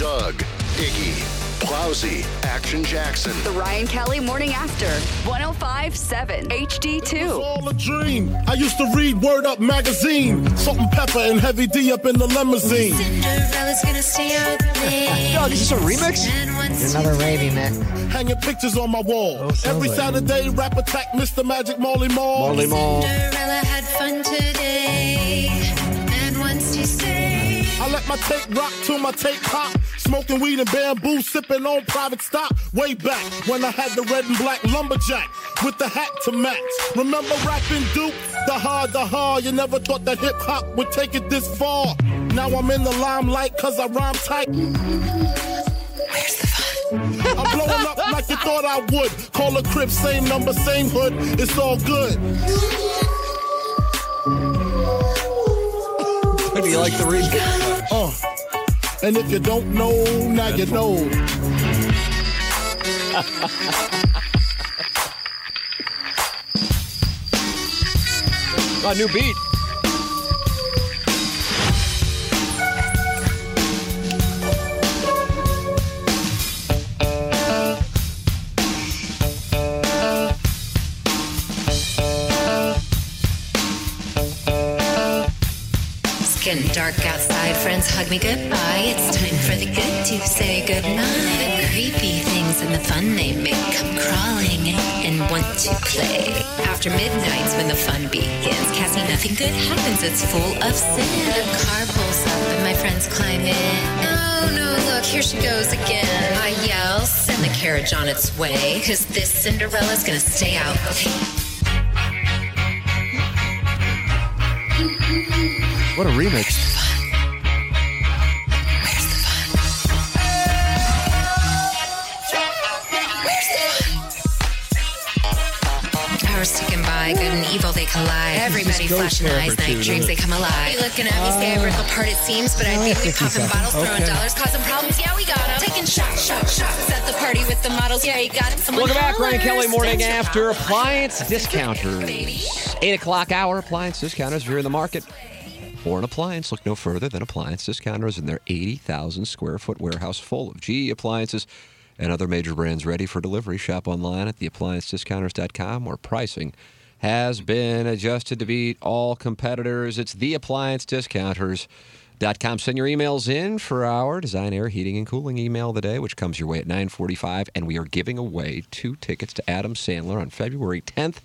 Doug, Iggy, Plowsy, Action Jackson. The Ryan Kelly Morning After, 1057 HD2. all a dream. I used to read Word Up magazine. Salt and pepper and heavy D up in the limousine. Cinderella's gonna stay out late. Dog, is this a remix? And once Another ravey mix. Hanging pictures on my wall. Oh, Every Saturday, rap attack, Mr. Magic Marley Marl. Marley Marl. Cinderella had fun today. And once you say, I let my tape rock till my tape pop. Smoking weed and bamboo, sipping on private stock. Way back when I had the red and black lumberjack with the hat to match. Remember rapping Duke? The hard, the hard. You never thought that hip hop would take it this far. Now I'm in the limelight cause I rhyme tight. where's the fun? I'm blowing up like you thought I would. Call a crib, same number, same hood. It's all good. Do you like the remix? Uh. And if you don't know, now you know. A new beat. It's dark outside. Friends hug me goodbye. It's time for the good to say goodnight. The creepy things and the fun they make come crawling and want to play. After midnights when the fun begins, Cassie, nothing good happens. It's full of sin. The car pulls up and my friends climb in. Oh no, look, here she goes again. I yell, send the carriage on its way. Cause this Cinderella's gonna stay out late. What a remix. Where's the fun? Hours ticking by, good and evil they collide. Everybody flashing eyes, night dreams they come alive. Be looking at me, say oh. I rip apart it seems, but I oh, think we popping bottles, throwing dollars, causing problems. Yeah, we got 'em. Taking shots, shots, shots at the party with the models. Yeah, you got it. Someone Welcome back, Ryan Kelly. Morning Send your After. Appliance Discounters. 8 o'clock hour appliance discounters. If you're in the market for an appliance, look no further than Appliance Discounters and their 80,000 square foot warehouse full of GE appliances and other major brands ready for delivery. Shop online at theappliancediscounters.com where pricing has been adjusted to beat all competitors. It's theappliancediscounters.com. Send your emails in for our design, air, heating, and cooling email of the day, which comes your way at 945. And we are giving away two tickets to Adam Sandler on February 10th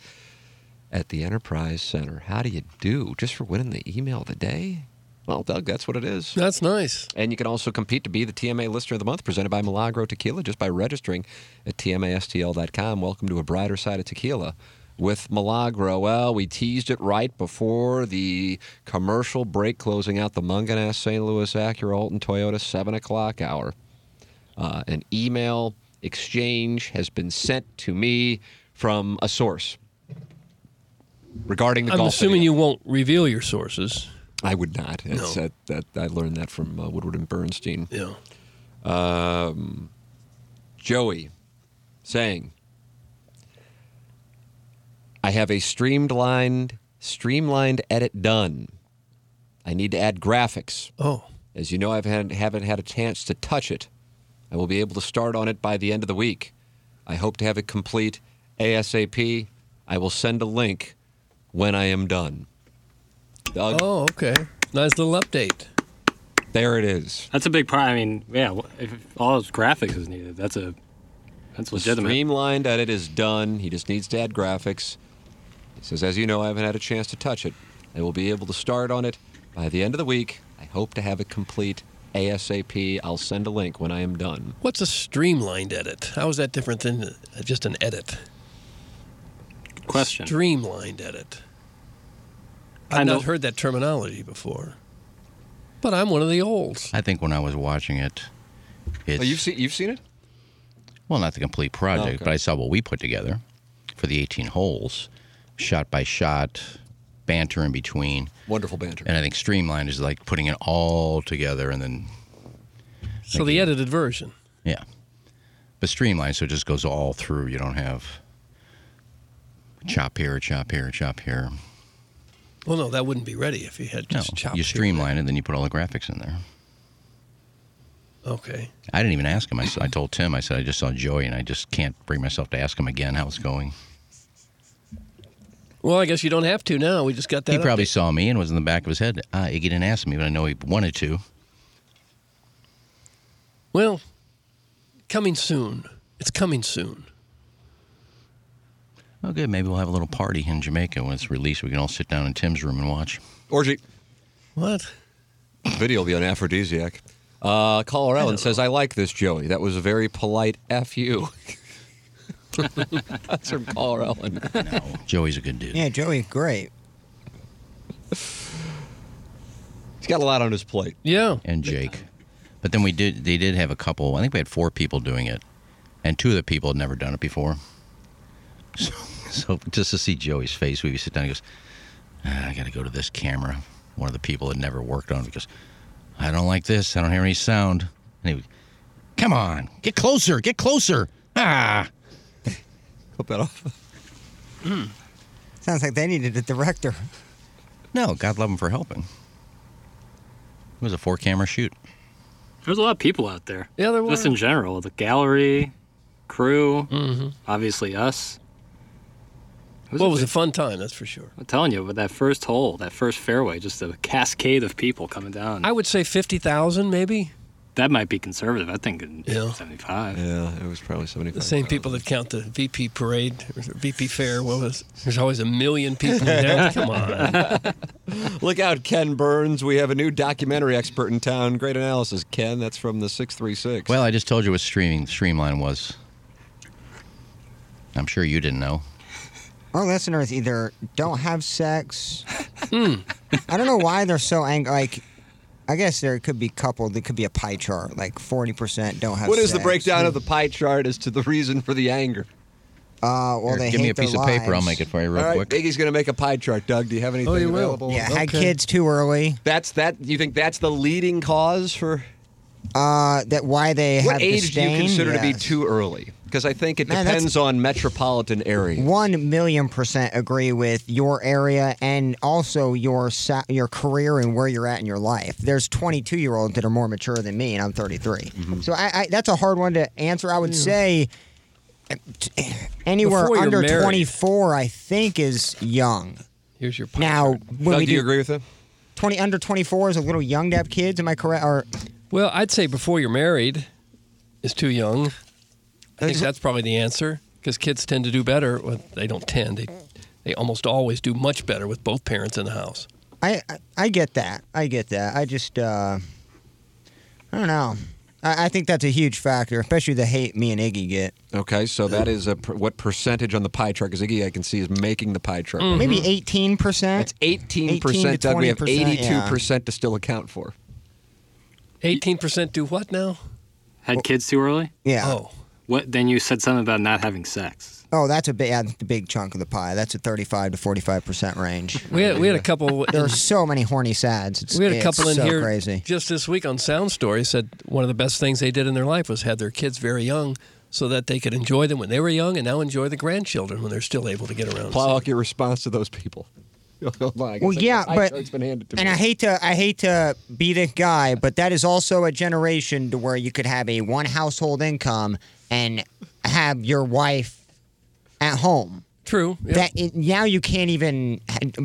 at the Enterprise Center. How do you do just for winning the email of the day? Well, Doug, that's what it is. That's nice. And you can also compete to be the TMA Listener of the Month presented by Milagro Tequila just by registering at TMASTL.com. Welcome to a brighter side of tequila with Milagro. Well, we teased it right before the commercial break, closing out the Mungenast St. Louis Acura Alton Toyota 7 o'clock hour. Uh, an email exchange has been sent to me from a source regarding the I'm golf assuming video. you won't reveal your sources. I would not. No. that, that I learned that from uh, Woodward and Bernstein. Yeah. Um, Joey saying, "I have a streamlined streamlined edit done. I need to add graphics. Oh. As you know, I've had, haven't had a chance to touch it. I will be able to start on it by the end of the week. I hope to have it complete ASAP. I will send a link when I am done." Doug, Oh, okay. Nice little update. there it is. That's a big part. I mean, yeah, if all those graphics is needed, that's a That's The legitimate. streamlined edit is done. He just needs to add graphics. He says, as you know, I haven't had a chance to touch it. I will be able to start on it by the end of the week. I hope to have it complete ASAP. I'll send a link when I am done. What's a streamlined edit? How is that different than uh, just an edit? Question. Streamlined edit. I've Kind not heard that terminology before. But I'm one of the olds. I think when I was watching it, it's Oh, you've seen you've seen it? well, not the complete project, Oh, okay. but I saw what we put together for the 18 holes, shot by shot, banter in between, Wonderful banter. and I think streamlined is like putting it all together and then So the edited version. yeah, but streamlined so it just goes all through. You don't have chop here, chop here, chop here. Well, no, that wouldn't be ready if you had No, just chopped. you streamline it, then you put all the graphics in there. Okay. I didn't even ask him. I told Tim, I said, I just saw Joey, and I just can't bring myself to ask him again how it's going. Well, I guess you don't have to now. We just got that. he probably update. saw me and was in the back of his head. Ah, Iggy didn't ask me, but I know he wanted to. Well, coming soon. It's coming soon. Oh, good. Maybe we'll have a little party in Jamaica when it's released. We can all sit down in Tim's room and watch. Orgy. What? Video will be an aphrodisiac. Uh, Caller Ellen says, I like this, Joey. That was a very polite F you. That's from Caller Ellen. No, Joey's a good dude. Yeah, Joey, great. He's got a lot on his plate. Yeah. And Jake. But then we did. They did have a couple. I think we had four people doing it, and two of the people had never done it before. So, so just to see Joey's face, we would sit down. and He goes, ah, "I got to go to this camera." One of the people had never worked on it because I don't like this. I don't hear any sound. And he would, "Come on, get closer, get closer." Ah. Hope that off. Sounds like they needed a director. No, God love him for helping. It was a four camera shoot. There's a lot of people out there. Yeah, there Just were. in general, the gallery, crew, Mm-hmm. obviously us. It Well, it a was a fun time, that's for sure. I'm telling you, with that first hole, that first fairway, just a cascade of people coming down. I would say 50,000 maybe. that might be conservative. I think Yeah. 75. Yeah, it was probably 75. The same people that count the VP parade, or VP fair. What was? There's always a million people in town. Come on. Look out, Ken Burns. We have a new documentary expert in town. Great analysis, Ken. That's from the 636. Well, I just told you what streaming Streamline was. I'm sure you didn't know. Our listeners either don't have sex. Hmm. I don't know why they're so angry. Like, I guess there could be coupled. There could be a pie chart. Like forty percent don't have. what is the sex. breakdown of the pie chart as to the reason for the anger? Uh, well, Here, they give me hate a piece their of paper. I'll make it for you real All right, quick. Biggie's going to make a pie chart. Doug, do you have anything Oh, you will. available? Yeah, had kids too early. That's that. You think that's the leading cause for Uh, that why they what have the age do you stain? consider to be too early? Because I think it Man, depends on metropolitan area. One million percent agree with your area and also your sa- your career and where you're at in your life. There's 22 year olds that are more mature than me, and I'm 33. Mm-hmm. So I, I, that's a hard one to answer. I would say uh, anywhere under married. 24, I think, is young. Here's your pie Now, Doug, we do you agree with that? 20 under 24 is a little young to have kids. Am I correct? Or Well, I'd say before you're married is too young. I think that's probably the answer because kids tend to do better. Well, they don't tend. They they almost always do much better with both parents in the house. I, I I get that. I get that. I just uh, I don't know. I, I think that's a huge factor, especially the hate me and Iggy get. Okay, so that is a per, what percentage on the pie chart? Because Iggy, I can see, is making the pie chart. Mm-hmm. Maybe 18 percent. That's 18 18 percent. to Doug, we have 20%, 82 yeah. percent to still account for. Eighteen percent do what now? Had kids too early? Yeah. Oh, What? Then you said something about not having sex. Oh, that's a big, yeah, that's the big chunk of the pie. That's a 35 to 45 percent range. we had we had a couple. There are so many horny sads. It's, we had a couple in so here crazy. just this week on Sound Story said one of the best things they did in their life was had their kids very young so that they could enjoy them when they were young and now enjoy the grandchildren when they're still able to get around. Plow your response to those people. Hold on, I guess Well, the yeah, pie but chart's been handed to and me. I hate to I hate to be the guy, but that is also a generation to where you could have a one household income and have your wife at home. True. yeah. That it, now you can't even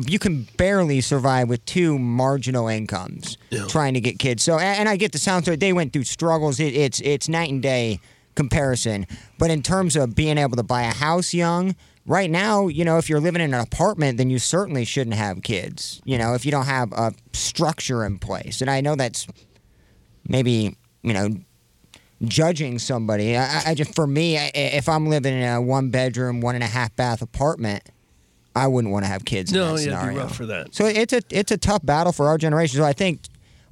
you can barely survive with two marginal incomes Yeah. trying to get kids. So and and I get the sound story. They went through struggles. It, it's it's night and day comparison. But in terms of being able to buy a house young, right now, you know, if you're living in an apartment, then you certainly shouldn't have kids. You know, if you don't have a structure in place. And I know that's maybe, you know, judging somebody. I, I- just, for me, I- if I'm living in a one bedroom, one and a half bath apartment, I wouldn't want to have kids. No, in that yeah, be rough for that. So it's a it's a tough battle for our generation. So I think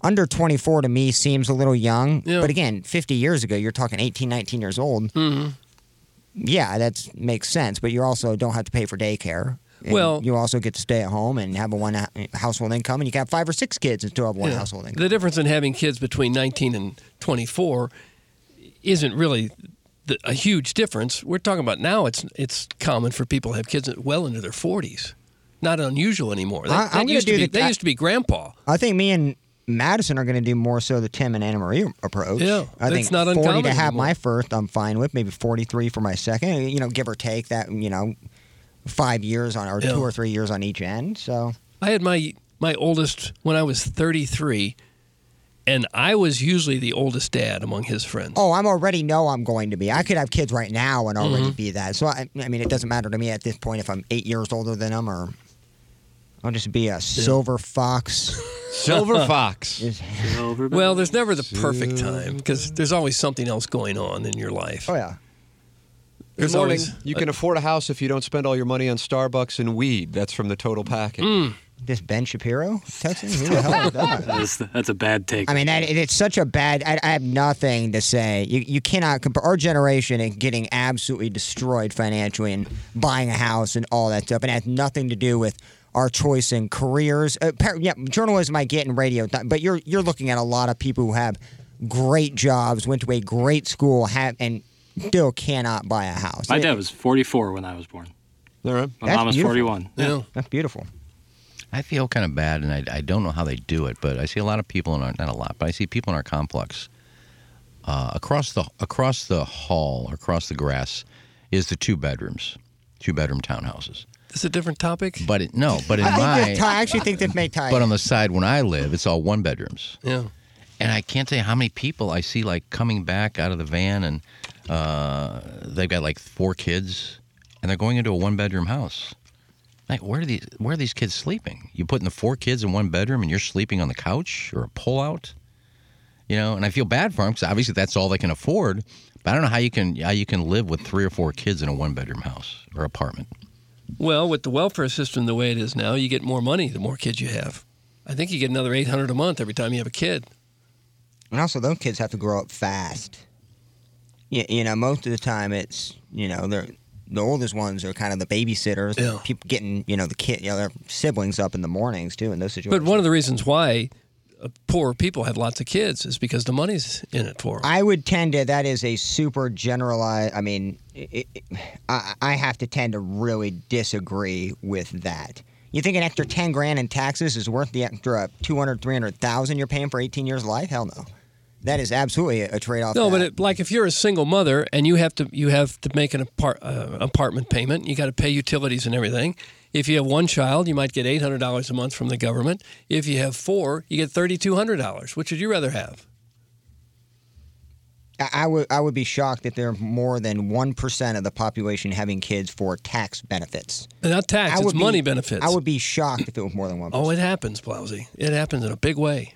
under 24 to me seems a little young. Yeah. But again, 50 years ago, you're talking 18, 19 years old. Mhm. Yeah, that makes sense. But you also don't have to pay for daycare. And Well- you also get to stay at home and have a one household income, and you can have five or six kids and still have one Yeah. household income. The difference in having kids between 19 and 24 isn't really the, a huge difference. We're talking about now. It's it's common for people to have kids well into their 40s. Not unusual anymore. That, I- used to be, the- they I- used to be grandpa. I think me and Madison are going to do more so the Tim and Anna Marie approach. Yeah, I think not 40 to have anymore. my first, I'm fine with. Maybe 43 for my second. You know, give or take that. You know, five years on or Yeah. two or three years on each end. So I had my my oldest when I was 33, and I was usually the oldest dad among his friends. Oh, I'm already know I'm going to be. I could have kids right now and already Mhm. be that. So I, I mean, it doesn't matter to me at this point if I'm eight years older than them or I'll just be a silver fox. Silver fox. Well, there's never the perfect time because there's always something else going on in your life. Oh yeah. Good There's morning. always you can afford a house if you don't spend all your money on Starbucks and weed. That's from the total package. Mm. This Ben Shapiro texting? Who the hell is that? That's, that's a bad take. I mean, that, it's such a bad. I, I have nothing to say. You you cannot compare our generation and getting absolutely destroyed financially and buying a house and all that stuff, and it has nothing to do with our choice in careers. Uh, par- yeah, journalism I get in radio, but you're you're looking at a lot of people who have great jobs, went to a great school, have and still cannot buy a house. My It- dad was 44 when I was born. All right. My That's mom was beautiful. 41. Yeah. That's beautiful. I feel kind of bad, and I, I don't know how they do it, but I see a lot of people in our not a lot, but I see people in our complex uh, across the across the hall, across the grass, is the two bedrooms, two bedroom townhouses. It's a different topic. But it, no, but in I my this tie, I actually think this may tie. but on the side when I live, it's all one bedrooms. Yeah. And I can't tell you how many people I see like coming back out of the van and uh, they've got like four kids and they're going into a one bedroom house. Like where are these where are these kids sleeping? You putting the four kids in one bedroom and you're sleeping on the couch or a pullout? You know, and I feel bad for them because obviously that's all they can afford. But I don't know how you can how you can live with three or four kids in a one bedroom house or apartment. Well, with the welfare system the way it is now, you get more money the more kids you have. I think you get another 800 a month every time you have a kid. And also, those kids have to grow up fast. You, you know, most of the time it's you know they're the oldest ones are kind of the babysitters. Yeah. People getting you know the kid, you know, their siblings up in the mornings too. In those situations, But one of the reasons why uh, poor people have lots of kids is because the money's in it for them. I would tend to. That is a super generalized. I mean, it, it, I, I have to tend to really disagree with that. You think an extra ten grand in taxes is worth the extra 200, 300,000 you're paying for eighteen years of life? Hell no. That is absolutely a, trade off. No, but it, like if you're a single mother and you have to you have to make an apart, uh, apartment payment, you got to pay utilities and everything. If you have one child, you might get eight hundred dollars a month from the government. If you have four, you get thirty two hundred dollars. Which would you rather have? I, I would I would be shocked if there are more than one percent of the population having kids for tax benefits. Not tax, I it's would be- money benefits. I would be shocked if it was more than one. Oh, it happens, Plowsy. It happens in a big way.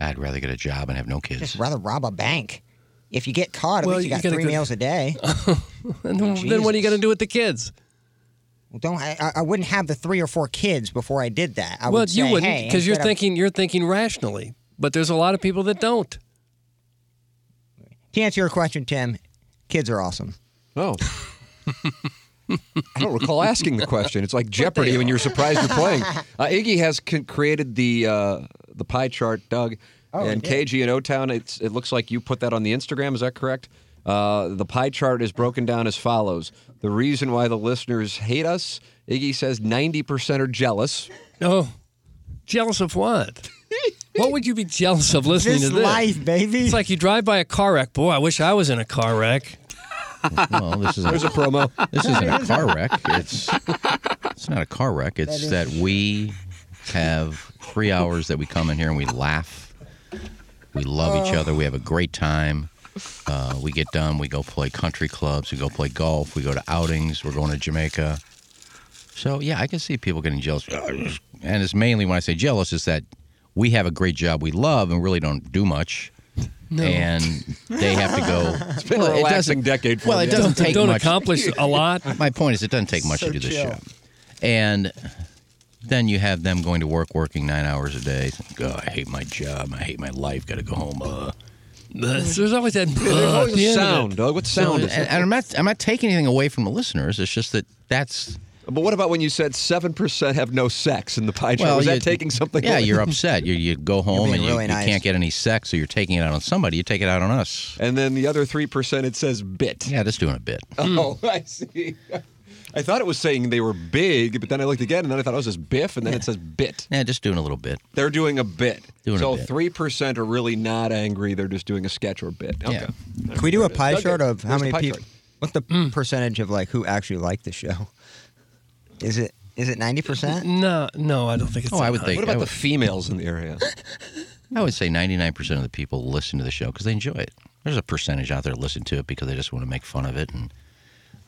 I'd rather get a job and have no kids. Just rather rob a bank. If you get caught, at Well, least you you got three go- meals a day. And then, then what are you going to do with the kids? Well, don't I, I- I wouldn't have the three or four kids before I did that. I well, would you say, wouldn't hey, because you're instead of- thinking you're thinking rationally. But there's a lot of people that don't. To answer your question, Tim, kids are awesome. Oh. I don't recall asking the question. It's like Jeopardy when you're surprised you're playing. Uh, Iggy has con- created the uh, the pie chart, Doug, Oh, and. KG in O Town. It's it looks like you put that on the Instagram. Is that correct? Uh, the pie chart is broken down as follows: the reason why the listeners hate us. Iggy says ninety percent are jealous. Oh, jealous of what? what would you be jealous of listening This to this? life, baby. It's like you drive by a car wreck. Boy, I wish I was in a car wreck. Well, this is There's a promo. This isn't a car wreck. It's it's not a car wreck. It's that, we have three hours that we come in here and we laugh. We love each Oh. other. We have a great time. Uh, we get done, we go play country clubs, we go play golf, we go to outings, we're going to Jamaica. So yeah, I can see people getting jealous, and it's mainly when I say jealous is that we have a great job we love and really don't do much. No. And they have to go. It's been a it relaxing doesn't- decade for Well, it doesn't Don't- take don't much. accomplish a lot. My point is, it doesn't take much So to do this chill. show. And then you have them going to work, working nine hours a day. God, I hate my job. I hate my life. Got to go home. Uh. There's always that. Uh, always at the a end of it. sound, Doug. What sound So- is and, it? and I'm not. I'm not taking anything away from the listeners. It's just that that's. But what about when you said seven percent have no sex in the pie chart? Was that taking something? Yeah, away? you're upset. You you go home and you, really you nice. can't get any sex, so you're taking it out on somebody. You take it out on us. And then the other three percent, it says bit. Yeah, just doing a bit. Oh, I see. I thought it was saying they were big, but then I looked again, and then I thought it was just biff, and then it says bit. Yeah, just doing a little bit. They're doing a bit. Doing so three percent are really not angry. They're just doing a sketch or bit. Okay. Yeah. Can we do a pie Okay. chart of how Where's many people? chart? What's the Hmm. percentage of like who actually like the show? Is it is it ninety percent? No, no, I don't think it's. Oh, I would high. think. What about I the females in the area? I would say 99% of the people listen to the show because they enjoy it. There's a percentage out there that listen to it because they just want to make fun of it and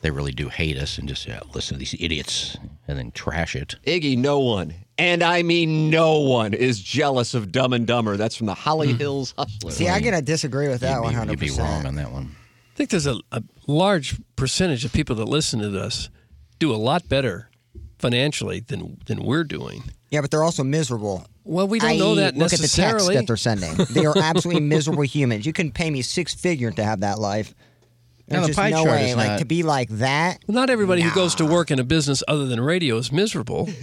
they really do hate us and just yeah, listen to these idiots and then trash it. Iggy, no one, and I mean no one, is jealous of Dumb and Dumber. That's from the Holly mm. Hills Hustler. See, I gotta disagree with that You'd one be, hundred you'd be wrong on that one. I think there's a, a large percentage of people that listen to us do a lot better financially than than we're doing. Yeah, but they're also miserable. Well, we don't know i.e., that look at the text that they're sending. They are absolutely miserable humans. You can pay me six figure to have that life. Now, There's the pie no chart way, is like not- to be like that. Well, not everybody who goes to work in a business other than radio is miserable.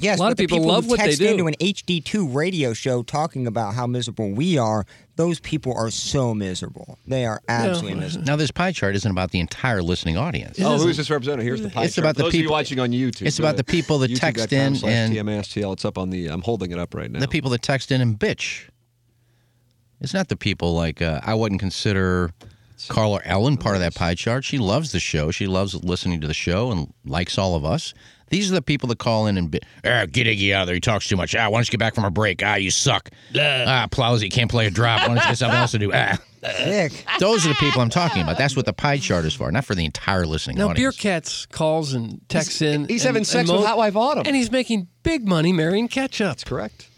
Yes, A lot but of the people who love what they text do. into an HD2 radio show talking about how miserable we are. Those people are so miserable. They are absolutely miserable. Now, this pie chart isn't about the entire listening audience. Oh, who's this represented? Here's the pie chart. It's chart. about the For those of you people- watching on YouTube. it's about the people that text in slash and- TMASTL. It's up on the. I'm holding it up right now. The people that text in and bitch. It's not the people like uh, I wouldn't consider Caller Ellen part of that pie chart. She loves the show. She loves listening to the show and likes all of us. These are the people that call in and bi- ah, get Iggy out of there. He talks too much. Ah, why don't you get back from a break? Ah, you suck. Ah, Plowsy can't play a drop. Why don't you get something else to do? Ah. Sick. Those are the people I'm talking about. That's what the pie chart is for, not for the entire listening Now, Beer audience. Cats calls and texts in. he's and- having and sex with mo- Hot Wife Autumn. and he's making big money marrying ketchup. That's correct.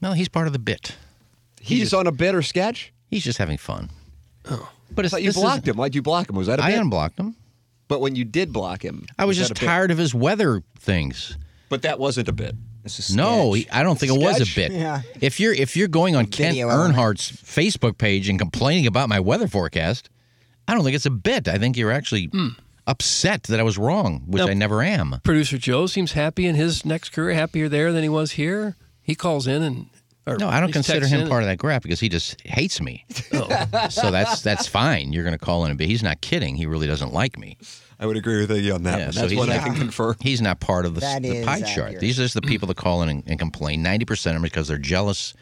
No, he's part of the bit. He's on a bit or sketch. He's just having fun. Oh. But it's, thought you this is- blocked him. Why'd you block him? Was that a I bit? unblocked him. But when you did block him, I was that just a bit? tired of his weather things. But that wasn't a bit. No, he- I don't think it was a bit. Yeah. If you're if you're going on Kent Video element. Ehrhardt's Facebook page and complaining about my weather forecast, I don't think it's a bit. I think you're actually hmm. upset that I was wrong, which Now- I never am. Producer Joe seems happy in his next career, happier there than he was here. He calls in and. Or No, I don't consider him in. part of that graph because he just hates me. Oh. so that's that's fine. You're going to call in, but he's not kidding. He really doesn't like me. I would agree with you on that. Yeah, one. so That's he's one I not- can confirm. He's not part of the, the is pie chart. These are just the people that call in and, and complain. Ninety percent of them because they're jealous,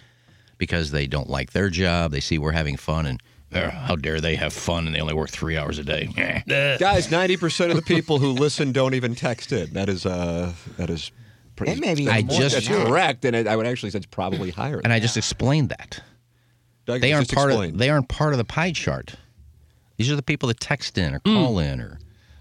because they don't like their job. They see we're having fun, and "Ugh, how dare they have fun and they only work three hours a day. Guys, ninety percent of the people who listen don't even text in. That is uh, that is. Pretty, It may be I more just- that's than that. correct, and it, I would actually say it's probably higher. And I just explained that Doug, they aren't just part explain. of they aren't part of the pie chart. These are the people that text in or hmm. call in or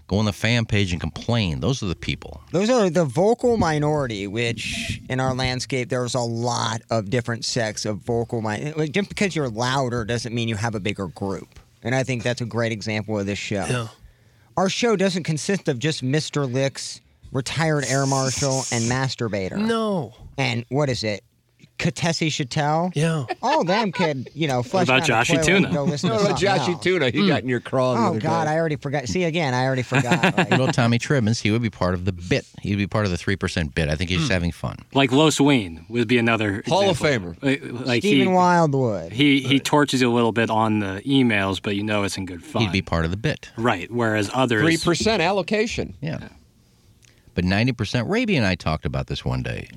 go on the fan page and complain. Those are the people. Those are the vocal minority, which in our landscape, there's a lot of different sects of vocal minority. Just because you're louder doesn't mean you have a bigger group. And I think that's a great example of this show. Yeah. Our show doesn't consist of just Mr. Licks, retired air marshal, and masturbator. No. And what is it? Katesi Chattel? Yeah. All of them could, you know, flush about down the Joshy Tuna? and Go listen No, to about Joshy else. Tuna. He got in your crawl. Oh God, day. I already forgot. See again, I already forgot. Like, You know, Tommy Tribbins, he would be part of the bit. He'd be part of the three percent bit. I think he's just having fun. Like Los Wayne would be another Hall of Famer. Uh, like, like Stephen he, Wildwood. he he torches you a little bit on the emails, but you know it's in good fun. He'd be part of the bit. right. Whereas others, Three percent allocation. Yeah. But ninety percent. Hrabe and I talked about this one day.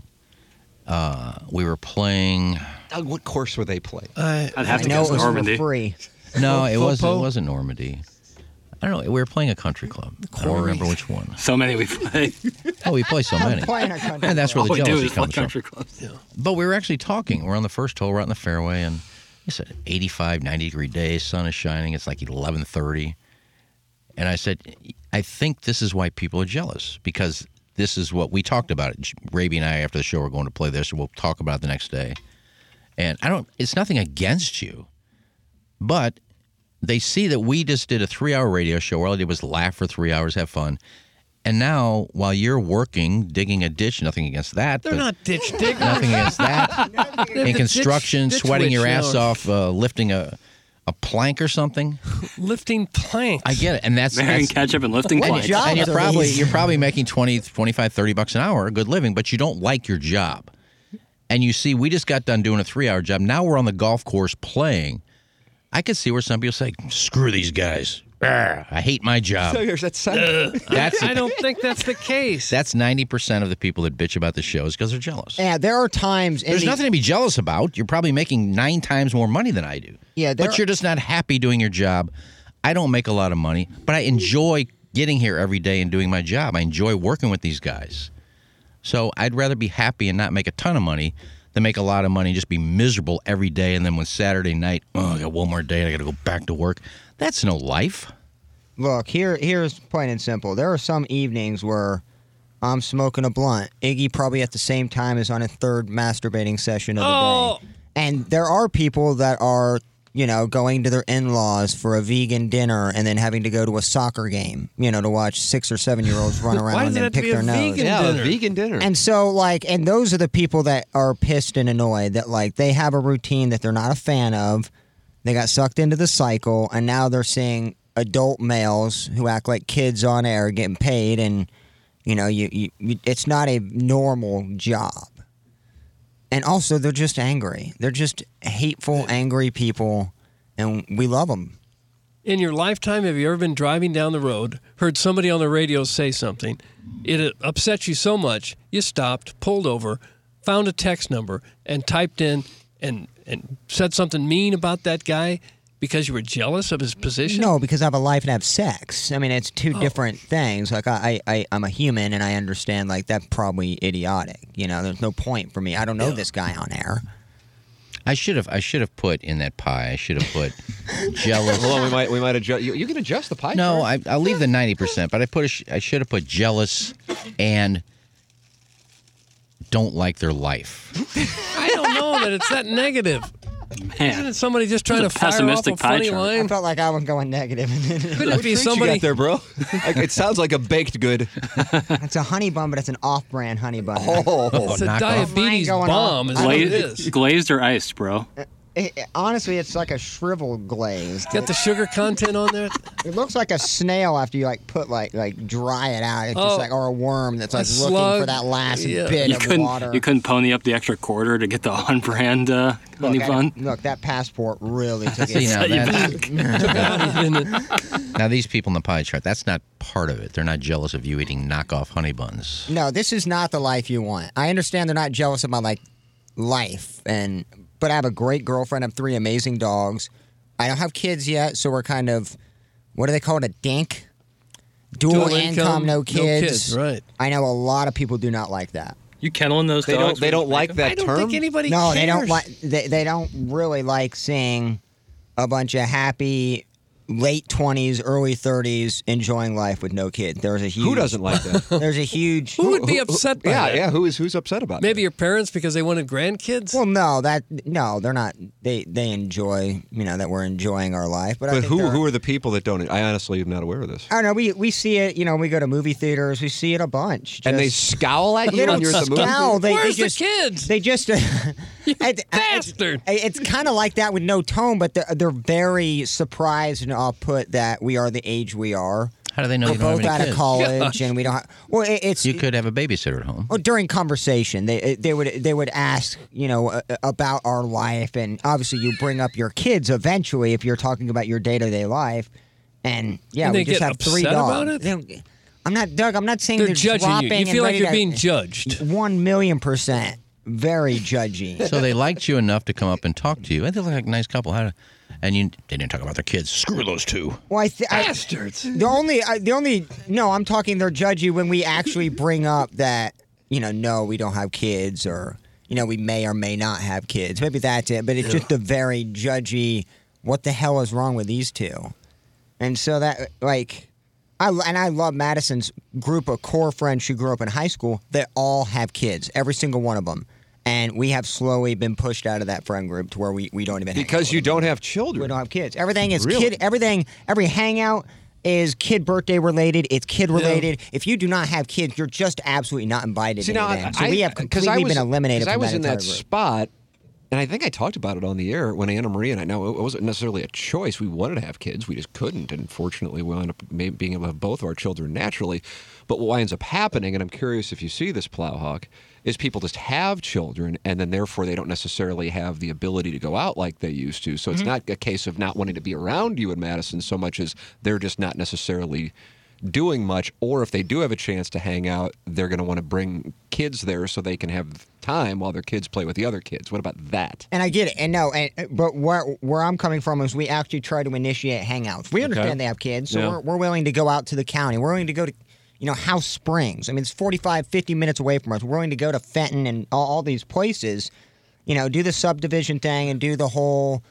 Uh, we were playing. Doug, what course were they playing? I, I'd have I to know guess it was Normandy. for free. No, it wasn't. It wasn't Normandy. I don't know. We were playing a country club. I don't remember which one. So many we play. Oh, we play so many. Playing a country And that's where All the we do jealousy is play comes from. country clubs. But we were actually talking. We're on the first hole, we're out in the fairway, and It's an 85, 90 degree day. Sun is shining. It's like 11:30, and I said, I think this is why people are jealous because this is what we talked about. It. Hrabe and I after the show we're going to play this, and we'll talk about it the next day. And I don't. It's nothing against you, but they see that we just did a three-hour radio show where all I did was laugh for three hours, have fun. And now, while you're working, digging a ditch, nothing against that. They're not ditch diggers. Nothing against that. They're In construction, ditch- ditch sweating your witch ass now. off, uh, lifting a a plank or something. Lifting planks. I get it, and that's Marrying that's- ketchup and lifting and, planks. you- and you're jobs are probably these? you're probably making 20, 25, 30 bucks an hour, a good living, but you don't like your job. And you see, we just got done doing a three hour job. Now we're on the golf course playing. I could see where some people say, "Screw these guys! Arr, I hate my job." So here's that That's I don't think that's the case. that's ninety percent of the people that bitch about the shows because they're jealous. Yeah, there are times. in There's the- nothing to be jealous about. You're probably making nine times more money than I do. Yeah, there but you're just not happy doing your job. I don't make a lot of money, but I enjoy getting here every day and doing my job. I enjoy working with these guys. So I'd rather be happy and not make a ton of money than make a lot of money just be miserable every day. And then when Saturday night, oh, I got one more day, and I got to go back to work. That's no life. Look, here here's plain and simple. There are some evenings where I'm smoking a blunt. Iggy probably at the same time is on a third masturbating session of the Oh. day. And there are people that are, you know, going to their in-laws for a vegan dinner and then having to go to a soccer game, you know, to watch six or seven year olds run around and pick their nose. vegan Yeah, a dinner? vegan dinner. And so, like, and those are the people that are pissed and annoyed that, like, they have a routine that they're not a fan of. They got sucked into the cycle, and now they're seeing adult males who act like kids on air getting paid, and, you know, you, you, you it's not a normal job. And also, they're just angry. They're just hateful, angry people, and we love them. In your lifetime, have you ever been driving down the road, heard somebody on the radio say something, it uh, upset you so much, you stopped, pulled over, found a text number, and typed in and and said something mean about that guy because you were jealous of his position? No, because I have a life and I have sex. I mean, it's two Oh. different things. Like I, I, I'm a human, and I understand like that's probably idiotic. You know, there's no point for me. I don't know this guy on air. I should have I should have put in that pie. I should have put jealous. Hold on, we might we might adjust. You, you can adjust the pie. No, chart. I, I'll leave the ninety percent, but I put a sh- I should have put jealous and don't like their life. I don't know that it's that negative. Isn't it somebody just trying to It's a fire off a pessimistic pie funny chart. I felt like I was going negative. Could it be Treat somebody? you got there, bro. Like, it sounds like a baked good. it's a honey bun, but it's an off-brand honey bun. Oh, It's a diabetes Mine going bomb. off. Is what it Glazed, glazed or iced, bro? Uh, It- it- honestly, it's like a shriveled glaze. Got the sugar content on there. It looks like a snail after you like put like like dry it out. It's Oh, just like or a worm that's a like looking slug. for that last Yeah. bit You of couldn't water. you couldn't pony up the extra quarter to get the on-brand uh, honey look, I- bun. look, that passport really took See, it. now, that, Took out, didn't it? now these people in the pie chart, that's not part of it. They're not jealous of you eating knockoff honey buns. No, this is not the life you want. I understand they're not jealous of my like life, and but I have a great girlfriend. I have three amazing dogs. I don't have kids yet, so we're kind of what do they call it? A dink. Dual, Dual income, income, no no kids. kids, right. I know a lot of people do not like that. You kenneling those They dogs? don't. They don't like that I don't term. think anybody no, cares. they don't like. They, they don't really like seeing a bunch of happy late twenties, early thirties enjoying life with no kid. There's a huge. Who doesn't like that? There's a huge. Who would be upset by yeah, that? yeah. Who is who's upset about? That? Maybe your parents because they wanted grandkids. Well, no, that no, they're not. They they enjoy, you know, that we're enjoying our life. But, I But think who there- who are the people that don't? I honestly am not aware of this. I don't know. We we see it. You know, we go to movie theaters. We see it a bunch. And they scowl at you They when don't you're at the movie. scowl. They, Where's they the just, kids? They just. it- Bastard. It's kind of like that with no tone, but they're, they're very surprised and off-put that we are the age we are. How do they know We're you don't both have out any of kids? college, and we don't. Have, well, it, it's You could have a babysitter at home. Well, during conversation, they they would they would ask you know uh, about our life, and obviously you bring up your kids eventually if you're talking about your day to day life, and yeah, And we just have three upset dogs. about it? They don't- I'm not Doug. I'm not saying They're they're, judging you. dropping You and feel like you're to- being judged. One million percent, very judgy. So they liked you enough to come up and talk to you. And they look like a nice couple. How to, and you they didn't talk about their kids. Screw those two. Well, I th- I- Bastards. The only, I the only, no, I'm talking they're judgy when we actually bring up that, you know, no, we don't have kids or, you know, we may or may not have kids. Maybe that's it. But it's just a very judgy. What the hell is wrong with these two? And so that like. I, and I love Madison's group of core friends she grew up in high school that all have kids, every single one of them. And we have slowly been pushed out of that friend group to where we, we don't even Because you don't have children. We don't have kids. Everything is Really? kid. Everything. Every hangout is kid birthday related. It's kid related. If you do not have kids, you're just absolutely not invited. See into now, them. So I, we have uh, 'cause completely I was, been eliminated 'cause from I was that in that group. spot, and I think I talked about it on the air when Anna Marie and I know it wasn't necessarily a choice. We wanted to have kids, we just couldn't, and fortunately, we wound up being able to have both of our children naturally. But what winds up happening, and I'm curious if you see this, Plowhawk, is people just have children, and then therefore they don't necessarily have the ability to go out like they used to. So it's Mhm. not a case of not wanting to be around you in Madison so much as they're just not necessarily doing much, or if they do have a chance to hang out, they're going to want to bring kids there so they can have time while their kids play with the other kids. What about that? And I get it, and no, and but where where I'm coming from is we actually try to initiate hangouts. We understand Okay. they have kids, so Yeah. we're, we're willing to go out to the county. We're willing to go to, you know, House Springs. I mean, it's 45, 50 minutes away from us. We're willing to go to Fenton and all, all these places, you know, do the subdivision thing and do the whole,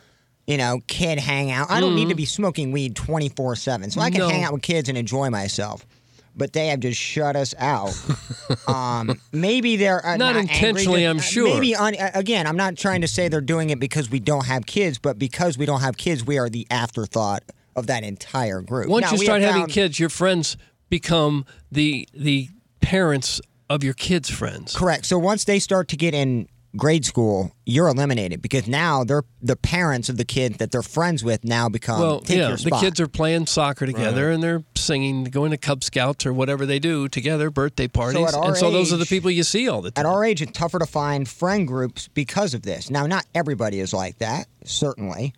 you know, kid hangout. I don't need to Mhm. be smoking weed 24 seven, so I can No. hang out with kids and enjoy myself. But they have just shut us out. um, maybe they're uh, Not angry, intentionally, just- I'm uh, sure. Maybe un- uh, again, I'm not trying to say they're doing it because we don't have kids, but because we don't have kids, we are the afterthought of that entire group. Once Now, you start having found- kids, your friends become the the parents of your kids' friends. correct. So once they start to get in grade school, you're eliminated because now they're the parents of the kid that they're friends with now become well, take yeah, your the kids are playing soccer together and they're singing, going to Cub Scouts or whatever they do together, birthday parties, at our and so those are the people you see all the time. At our age, it's tougher to find friend groups because of this. Now, not everybody is like that, certainly,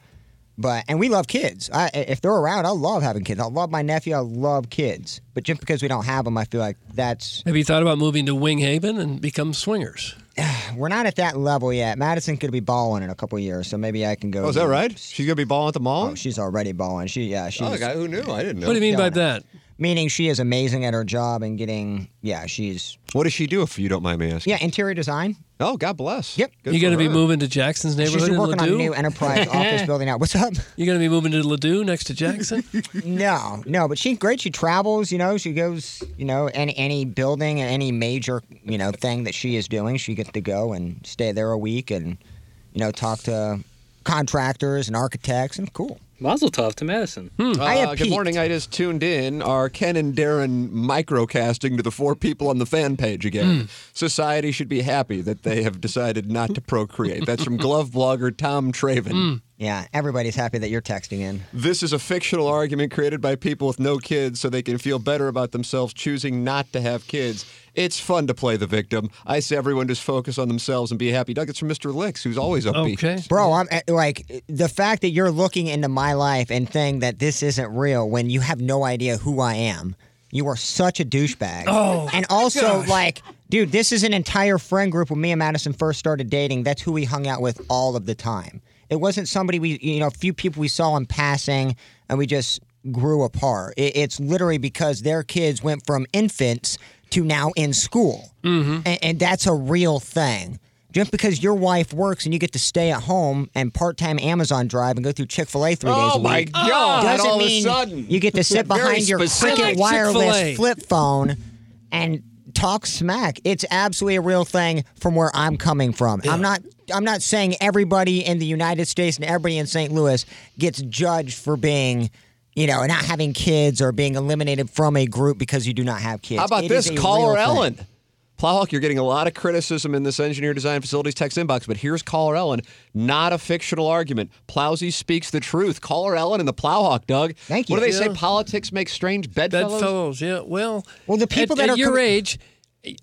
but and we love kids. I, if they're around, I love having kids. I love my nephew. I love kids. But just because we don't have them, I feel like that's Have you thought about moving to Wing Haven and become swingers? we're not at that level yet. Madison could be balling in a couple years, so maybe I can go. Oh, is that right? She's gonna be balling at the mall. Oh, she's already balling. She yeah, she's. Oh, guy, who knew? I didn't know. What do you mean by that? Meaning she is amazing at her job and getting yeah, she's What does she do if you don't mind me asking? yeah, interior design. Oh, God bless. Yep. you're going to be moving to Jackson's neighborhood She's in working on a Ladue? new enterprise office building out. What's up? You're going to be moving to Ladue next to Jackson? No, no, but she's great. She travels, you know. She goes, you know, any any building, any major, you know, thing that she is doing, she gets to go and stay there a week and, you know, talk to contractors and architects and cool. Mazel tov to Madison. Hmm. Uh, I have Uh, good peaked. morning. I just tuned in. Are Ken and Darren microcasting to the four people on the fan page again? Hmm. Society should be happy that they have decided not to procreate. That's from glove blogger Tom Traven. Hmm. Yeah, everybody's happy that you're texting in. This is a fictional argument created by people with no kids so they can feel better about themselves choosing not to have kids. It's fun to play the victim. I say everyone just focus on themselves and be happy. Doug, it's from Mr. Licks, who's always upbeat. Okay. Bro, I'm uh, like the fact that you're looking into my life and saying that this isn't real when you have no idea who I am. You are such a douchebag. Oh, and also gosh. like, dude, this is an entire friend group when me and Madison first started dating. That's who we hung out with all of the time. It wasn't somebody we, you know, a few people we saw in passing and we just grew apart. It, it's literally because their kids went from infants to now in school, Mm-hmm. and, and that's a real thing. Just because your wife works and you get to stay at home and part-time Amazon drive and go through Chick Fil A three days Oh a my week, God, doesn't all of a mean sudden. you get to sit behind your specific. Cricket wireless Chick-fil-A. flip phone and talk smack. It's absolutely a real thing from where I'm coming from. I'm not I'm not saying everybody in the United States and everybody in St. Louis gets judged for being you know, not having kids or being eliminated from a group because you do not have kids. How about It this? Caller real thing. Ellen. Plowhawk, you're getting a lot of criticism in this engineer design facilities text inbox, but here's Caller Ellen. Not a fictional argument. Plowsy speaks the truth. Caller Ellen and the Plowhawk, Doug. Thank you. What do you. they say? Politics makes strange bedfellows? Bedfellows, yeah. Well, Well, the people at, that at are your com- age,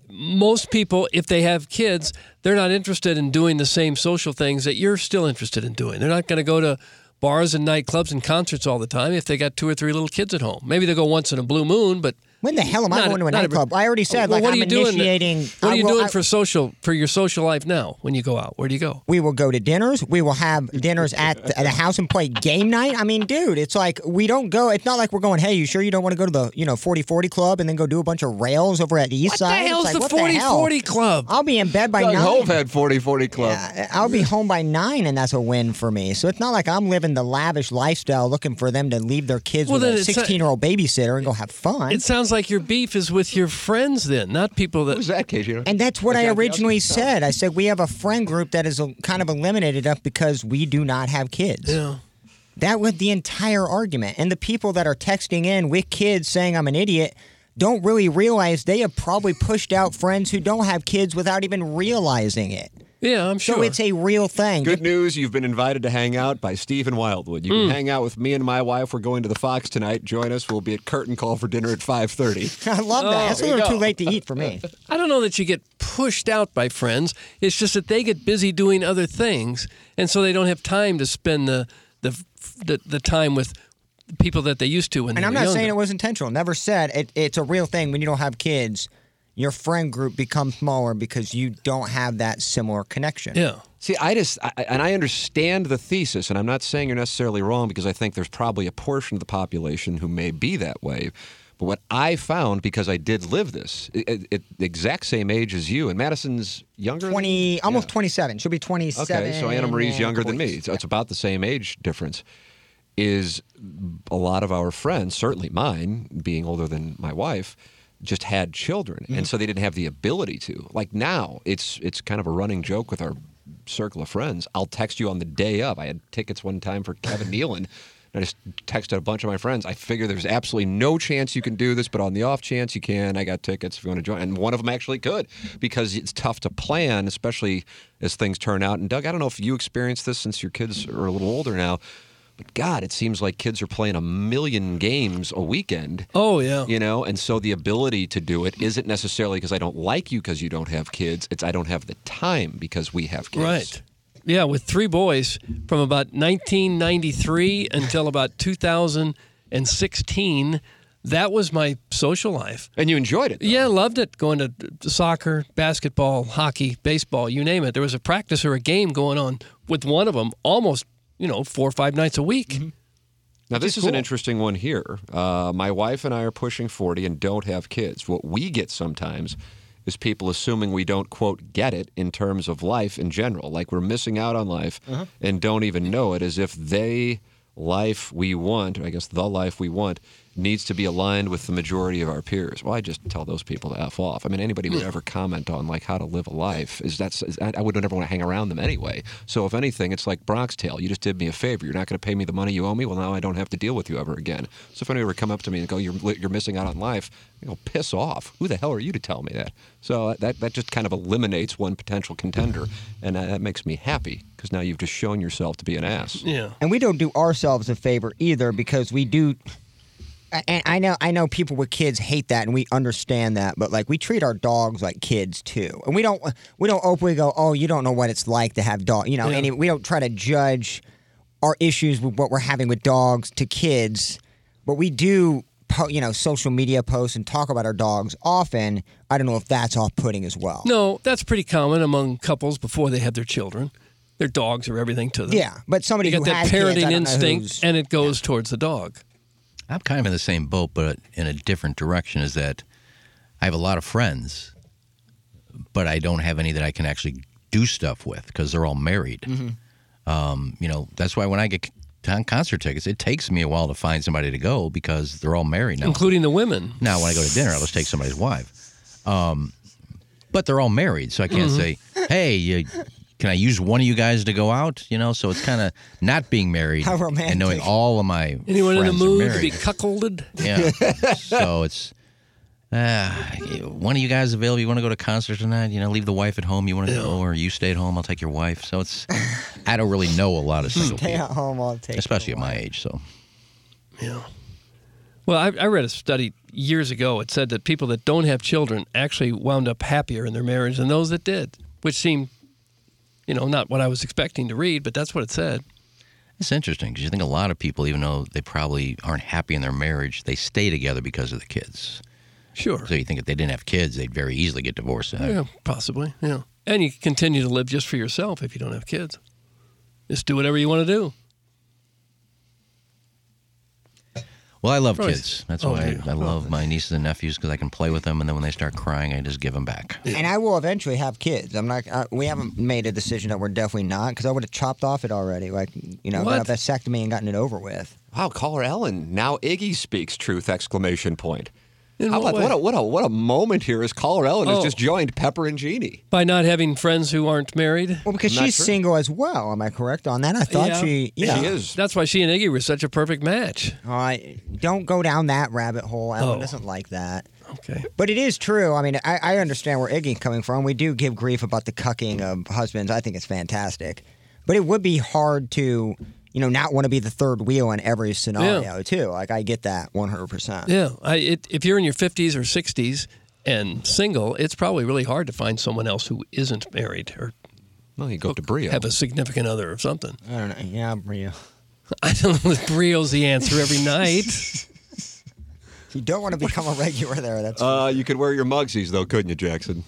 most people, if they have kids, they're not interested in doing the same social things that you're still interested in doing. They're not going to go to bars and nightclubs and concerts all the time if they got two or three little kids at home. Maybe they'll go once in a blue moon, but When the hell am I going to a not every- nightclub? I already said Well, like what I'm are you doing? initiating. What are you will- doing I- for social for your social life now? When you go out, where do you go? We will go to dinners. We will have dinners at the, at the house and play game night. I mean, dude, it's like we don't go. It's not like we're going. Hey, you sure you don't want to go to the you know 40-40 club and then go do a bunch of rails over at the east What the side? It's hell's like, the what the hell? 40 club? I'll be in bed by Doug nine. Hove had 40-40 club. I'll be home by nine, and that's a win for me. So it's not like I'm living the lavish lifestyle, looking for them to leave their kids Well, with a 16 year old babysitter and go have fun. It sounds like your beef is with your friends, then, not people that. Who's that, KJ? And that's what I originally said. I said we have a friend group that is uh, kind of eliminated us because we do not have kids. Yeah. That was the entire argument. And the people that are texting in with kids saying I'm an idiot don't really realize they have probably pushed out friends who don't have kids without even realizing it. Yeah, I'm sure. So it's a real thing. Good news, you've been invited to hang out by Steve in Wildwood. You can Hmm. hang out with me and my wife. We're going to the Fox tonight. Join us. We'll be at Curtain Call for dinner at 5.30. I love that. That's a little too late to eat for me. I don't know that you get pushed out by friends. It's just that they get busy doing other things, and so they don't have time to spend the the the, the time with people that they used to when And they I'm were not younger. saying it was intentional. Never said it, it's a real thing when you don't have kids. Your friend group becomes smaller because you don't have that similar connection. Yeah. See, I just, I, and I understand the thesis, and I'm not saying you're necessarily wrong because I think there's probably a portion of the population who may be that way. But what I found, because I did live this, it, it, the exact same age as you, and Madison's younger. than- 20, almost 27. She'll be 27. Okay, so Anna Marie's younger a than me. So it's about the same age difference. Is a lot of our friends, certainly mine, being older than my wife, just had children, and mm-hmm. so they didn't have the ability to. Like now, it's it's kind of a running joke with our circle of friends. I'll text you on the day of. I had tickets one time for Kevin Nealon. and I just texted a bunch of my friends. I figure there's absolutely no chance you can do this, but on the off chance you can, I got tickets if you want to join. And one of them actually could because it's tough to plan, especially as things turn out. And Doug, I don't know if you experienced this since your kids are a little older now, but God, it seems like kids are playing a million games a weekend. Oh yeah. You know, and so the ability to do it isn't necessarily because I don't like you because you don't have kids. It's I don't have the time because we have kids. Right. Yeah, with three boys from about 1993 until about 2016, that was my social life. And you enjoyed it? Yeah, loved it. Going to soccer, basketball, hockey, baseball, you name it. There was a practice or a game going on with one of them almost, you know, four or five nights a week. Mm-hmm. Now, this is is an interesting one here. Uh, my wife and I are pushing 40 and don't have kids. What we get sometimes is people assuming we don't, quote, get it in terms of life in general. Like we're missing out on life Uh-huh. and don't even know it, as if they life we want, or I guess the life we want, needs to be aligned with the majority of our peers. Well, I just tell those people to f off. I mean, anybody would ever comment on like how to live a life is that's is, I I would never want to hang around them anyway. So if anything, it's like Bronx Tale. You just did me a favor. You're not going to pay me the money you owe me. Well, now I don't have to deal with you ever again. So if anybody ever come up to me and go, "You're you're missing out on life," I go, "Piss off! Who the hell are you to tell me that?" So uh, that that just kind of eliminates one potential contender, and that, that makes me happy because now you've just shown yourself to be an ass. Yeah. And we don't do ourselves a favor either because we do. And I know, I know people with kids hate that, and we understand that. But like, we treat our dogs like kids too, and we don't, we don't openly go, "Oh, you don't know what it's like to have dog," you know. Yeah. And we don't try to judge our issues with what we're having with dogs to kids, but we do, po- you know, social media posts and talk about our dogs often. I don't know if that's off-putting as well. No, that's pretty common among couples before they have their children. Their dogs are everything to them. Yeah, but somebody you who got that has kids, parenting don't instinct, and it goes towards the dog. I'm kind of in the same boat, but in a different direction. Is that I have a lot of friends, but I don't have any that I can actually do stuff with because they're all married. Um, you know, that's why when I get con- concert tickets, it takes me a while to find somebody to go because they're all married now. Including the women. Now, when I go to dinner, I'll just take somebody's wife. Um, but they're all married, so I can't Mhm. say, "Hey, you, can I use one of you guys to go out?" You know, so it's kind of not being married How and knowing all of my Anyone in the mood to be cuckolded? Yeah. so it's uh, one of you guys available. You want to go to concert tonight? You know, leave the wife at home. You want to go, or you stay at home. I'll take your wife. So it's I don't really know a lot of single Stay people, at home. I'll take. especially at my age. So yeah. Well, I, I read a study years ago. It said that people that don't have children actually wound up happier in their marriage than those that did, which seemed, you know, not what I was expecting to read, but that's what it said. it's interesting because you think a lot of people, even though they probably aren't happy in their marriage, they stay together because of the kids. Sure. So you think if they didn't have kids, they'd very easily get divorced. Yeah, possibly. Yeah. And you continue to live just for yourself if you don't have kids. Just do whatever you want to do. Well, I love Probably- kids. That's Oh, why do? I, I love my nieces and nephews because I can play with them, and then when they start crying, I just give them back. And I will eventually have kids. I'm not. Uh, we haven't made a decision that we're definitely not because I would have chopped off it already. Like you know, got a What? vasectomy and gotten it over with. Wow, caller Ellen. Now Iggy speaks truth! Exclamation point. In How what about what a what a what a moment here as caller Ellen has Oh. just joined Pepper and Jeannie. By not having friends who aren't married? Well, because Not she's sure. single as well. Am I correct on that? I thought she. Yeah. she is. That's why she and Iggy were such a perfect match. Oh, I don't go down that rabbit hole. Ellen Oh. doesn't like that. Okay. But it is true. I mean, I, I understand where Iggy's coming from. We do give grief about the cucking of husbands. I think it's fantastic. But it would be hard to, you know, not want to be the third wheel in every scenario, too. Like, I get that 100%. Yeah. I, it, if you're in your 50s or 60s and single, it's probably really hard to find someone else who isn't married or well, you go to Brio. have a significant other or something. I don't know. Yeah, Brio. I don't know if Brio's the answer every night. You don't want to become a regular there. That's Uh, you could wear your mugsies though, couldn't you, Jackson?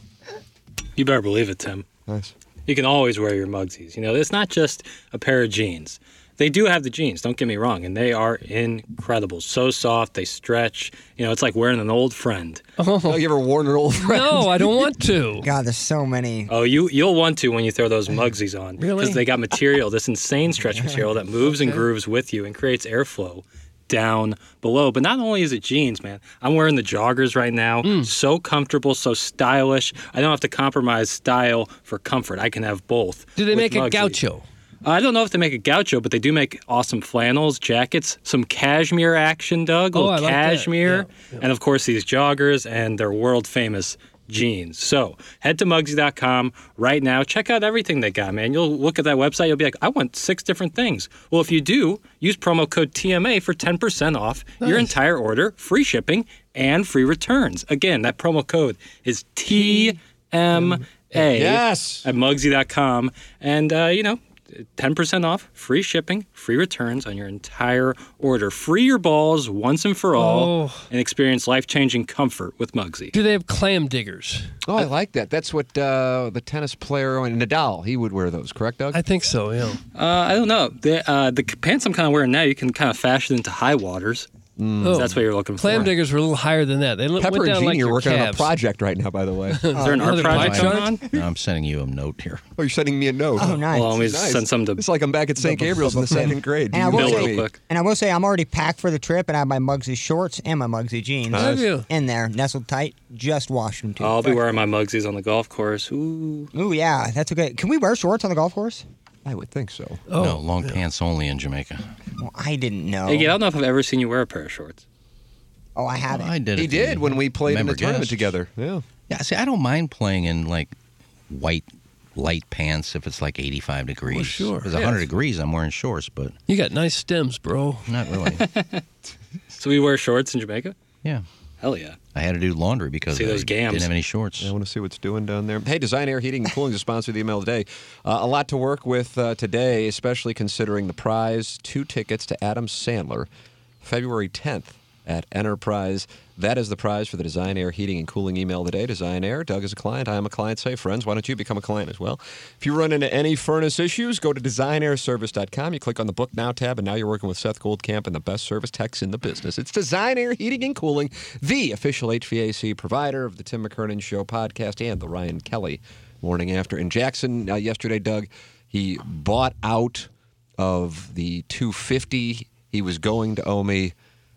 You better believe it, Tim. Nice. You can always wear your mugsies. You know, it's not just a pair of jeans. They do have the jeans, don't get me wrong, and they are incredible. So soft, they stretch. You know, it's like wearing an old friend. Oh, you ever worn an old friend? No, I don't want to. God, there's so many. Oh, you you'll want to when you throw those mugsies on. Really? Because they got material, this insane stretch material that moves and grooves with you and creates airflow down below. But not only is it jeans, man. I'm wearing the joggers right now. Hmm. So comfortable, so stylish. I don't have to compromise style for comfort. I can have both. Do they with make a gaucho? I don't know if they make a gaucho, but they do make awesome flannels, jackets, some cashmere action, Doug. Oh, little I like that. cashmere. And of course, these joggers and their world famous jeans. So head to Mugsy.com right now. Check out everything they got, man. You'll look at that website. You'll be like, I want six different things. Well, if you do, use promo code TMA for 10% off your entire order, free shipping, and free returns. Again, that promo code is TMA Yes. at Mugsy.com. And, uh, you know, 10% off, free shipping, free returns on your entire order. Free your balls once and for all Oh. and experience life changing comfort with Mugsy. Do they have clam diggers? Oh, I like that. That's what uh, the tennis player and Nadal he would wear those. Correct, Doug? I think so, yeah. Uh, I don't know. The, uh, the pants I'm kind of wearing now, you can kind of fashion into high waters. Oh. That's what you're looking Clam for. Clam diggers were a little higher than that. They li- Pepper went and down Jeannie like are your working on a project right now, by the way. Is there an art Another project going on? No, I'm sending you a note here. Oh, you're sending me a note. Oh, nice. Well, let me Nice. send some to It's like I'm back at St. Gabriel's in the second grade. And I will say- real me. quick. And I will say, I'm already packed for the trip, and I have my Mugsy shorts and my Mugsy jeans Have you? in there, nestled tight. Just washed them too. I'll be wearing my Mugsies on the golf course. Ooh. Ooh, yeah, that's okay. Can we wear shorts on the golf course? I would think so. Oh, no, long pants only in Jamaica. Well, I didn't know. Hey, I don't know if I've ever seen you wear a pair of shorts. Oh, I haven't. I did. He did when we played in the tournament guests. together. Yeah. Yeah, see, I don't mind playing in like white light pants if it's like 85 degrees. Well, sure. If it's 100 degrees, I'm wearing shorts, but You got nice stems, bro. not really. So we wear shorts in Jamaica? yeah. Hell yeah. I had to do laundry because See I those gams. didn't have any shorts. I want to see what's doing down there. Hey, Design Air Heating and Cooling is the sponsor of the email today. Uh, a lot to work with uh, today, especially considering the prize two tickets to Adam Sandler, February 10th at Enterprise. That is the prize for the Design Air Heating and Cooling email today. Design Air, Doug is a client. I am a client. Say, friends, why don't you become a client as well? If you run into any furnace issues, go to designairservice.com. You click on the Book Now tab, and now you're working with Seth Goldcamp and the best service techs in the business. It's Design Air Heating and Cooling, the official HVAC provider of the Tim McKernan Show podcast and the Ryan Kelly Morning After. In Jackson uh, yesterday, Doug, he bought out of the 250 he was going to owe me.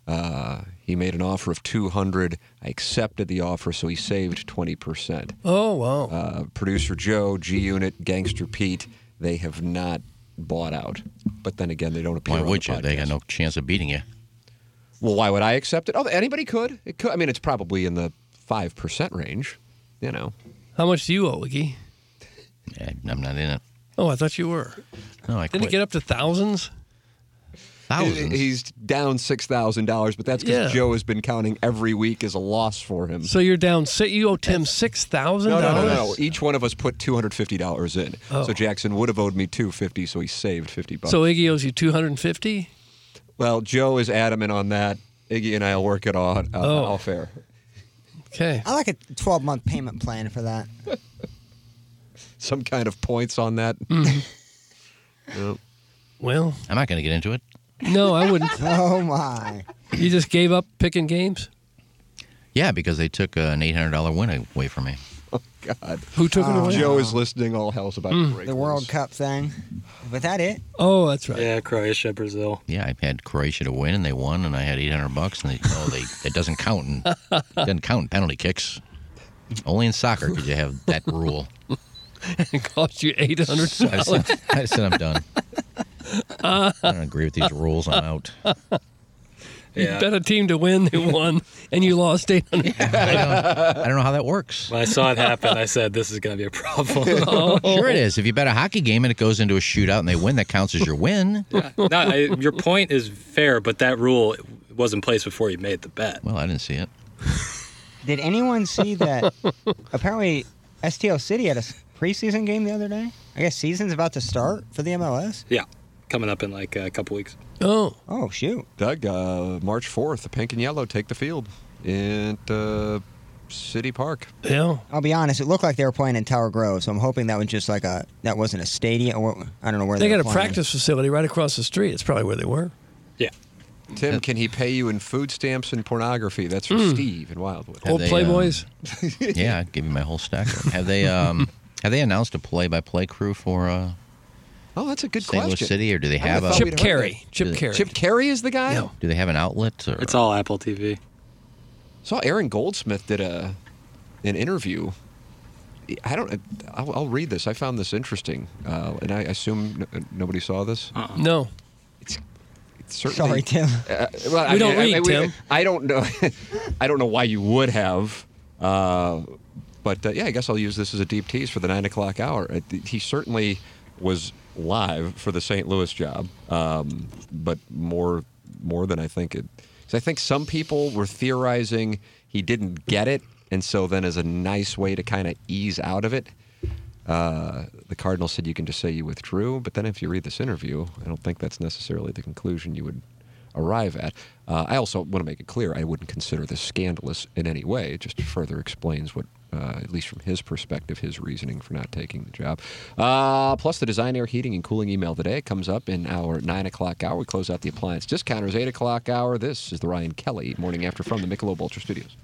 Uh, he made an offer of 200. I accepted the offer, so he saved 20%. Oh, wow. Uh, Producer Joe, G Unit, Gangster Pete, they have not bought out. But then again, they don't appear Why on would the you? They got no chance of beating you. Well, why would I accept it? Oh, anybody could. It could. I mean, it's probably in the 5% range, you know. How much do you owe, Iggy? Yeah, I'm not in it. Oh, I thought you were. No, I Didn't it get up to thousands? Thousands. He's down $6,000, but that's because Yeah. Joe has been counting every week as a loss for him. So you're down. si- You owe Tim six thousand No, no, dollars. no, no. Each one of us put two hundred fifty dollars in. Oh. So Jackson would have owed me two fifty, so he saved fifty bucks. So Iggy owes you two hundred and fifty. well, Joe is adamant on that. Iggy and I'll work it on uh, Oh. all fair. Okay. I like a 12 month payment plan for that. Some kind of points on that. Yep. Well, I'm not going to get into it. No, I wouldn't. Oh my. You just gave up picking games? Yeah, because they took uh, an $800 win away from me. Oh God. Who took it Oh, away? Joe is listening. All hell's about to break The World Cup thing. Was that it? Oh, that's right. Yeah, Croatia, Brazil. Yeah, I had Croatia to win, and they won, and I had 800 bucks, and they, oh, they it doesn't count. In, doesn't count in penalty kicks. Only in soccer could you have that rule. it cost you eight hundred So I, dollars. I said I'm done. I don't agree with these rules. I'm out. You Yeah. bet a team to win, they won, and you lost eight hundred. I don't, I don't know how that works. When I saw it happen, I said, "This is going to be a problem." Oh. Sure, it is. If you bet a hockey game and it goes into a shootout and they win, that counts as your win. no, I, your point is fair, but that rule was in place before you made the bet. Well, I didn't see it. Did anyone see that? apparently, STL City had a preseason game the other day. I guess season's about to start for the MLS. Yeah, coming up in like a couple weeks. Oh, Oh shoot! Doug, uh, March 4th, the pink and yellow take the field in uh, City Park. yeah. I'll be honest. It looked like they were playing in Tower Grove, so I'm hoping that was just like a that wasn't a stadium. Or I don't know where They they, got were a playing. practice facility right across the street. It's probably where they were. Yeah. Tim, can he pay you in food stamps and pornography? That's from Mm. Steve in Wildwood. Have Old they, Playboys. um, yeah, I'd give you my whole stack. Have they um have they announced a play-by-play crew for uh, Oh, that's a good St. Louis. City, or do they I have a Chip we'd Caray. Chip they- Caray. Chip Caray is the guy? Yeah. Do they have an outlet? Or It's all Apple TV. saw Aaron Goldsmith did a an interview. I don't. I'll, I'll read this. I found this interesting, uh, and I assume n- nobody saw this. No. It's certainly. Sorry, Tim. Uh, well, We don't read, we- Tim. I don't know. I don't know why you would have. Uh, but uh, yeah, I guess I'll use this as a deep tease for the nine o'clock hour. Uh, He certainly was live for the St. Louis job, um, but more more than I think it. I think some people were theorizing he didn't get it, and so then as a nice way to kind of ease out of it. Uh, the Cardinal said you can just say you withdrew, but then if you read this interview, I don't think that's necessarily the conclusion you would arrive at. Uh, I also want to make it clear I wouldn't consider this scandalous in any way. It just further explains what, uh, at least from his perspective, his reasoning for not taking the job. Uh, plus, the Design Air Heating and Cooling email today comes up in our 9 o'clock hour. We close out the appliance discounters 8 o'clock hour. This is the Ryan Kelly Morning After from the Michelob Ultra Studios.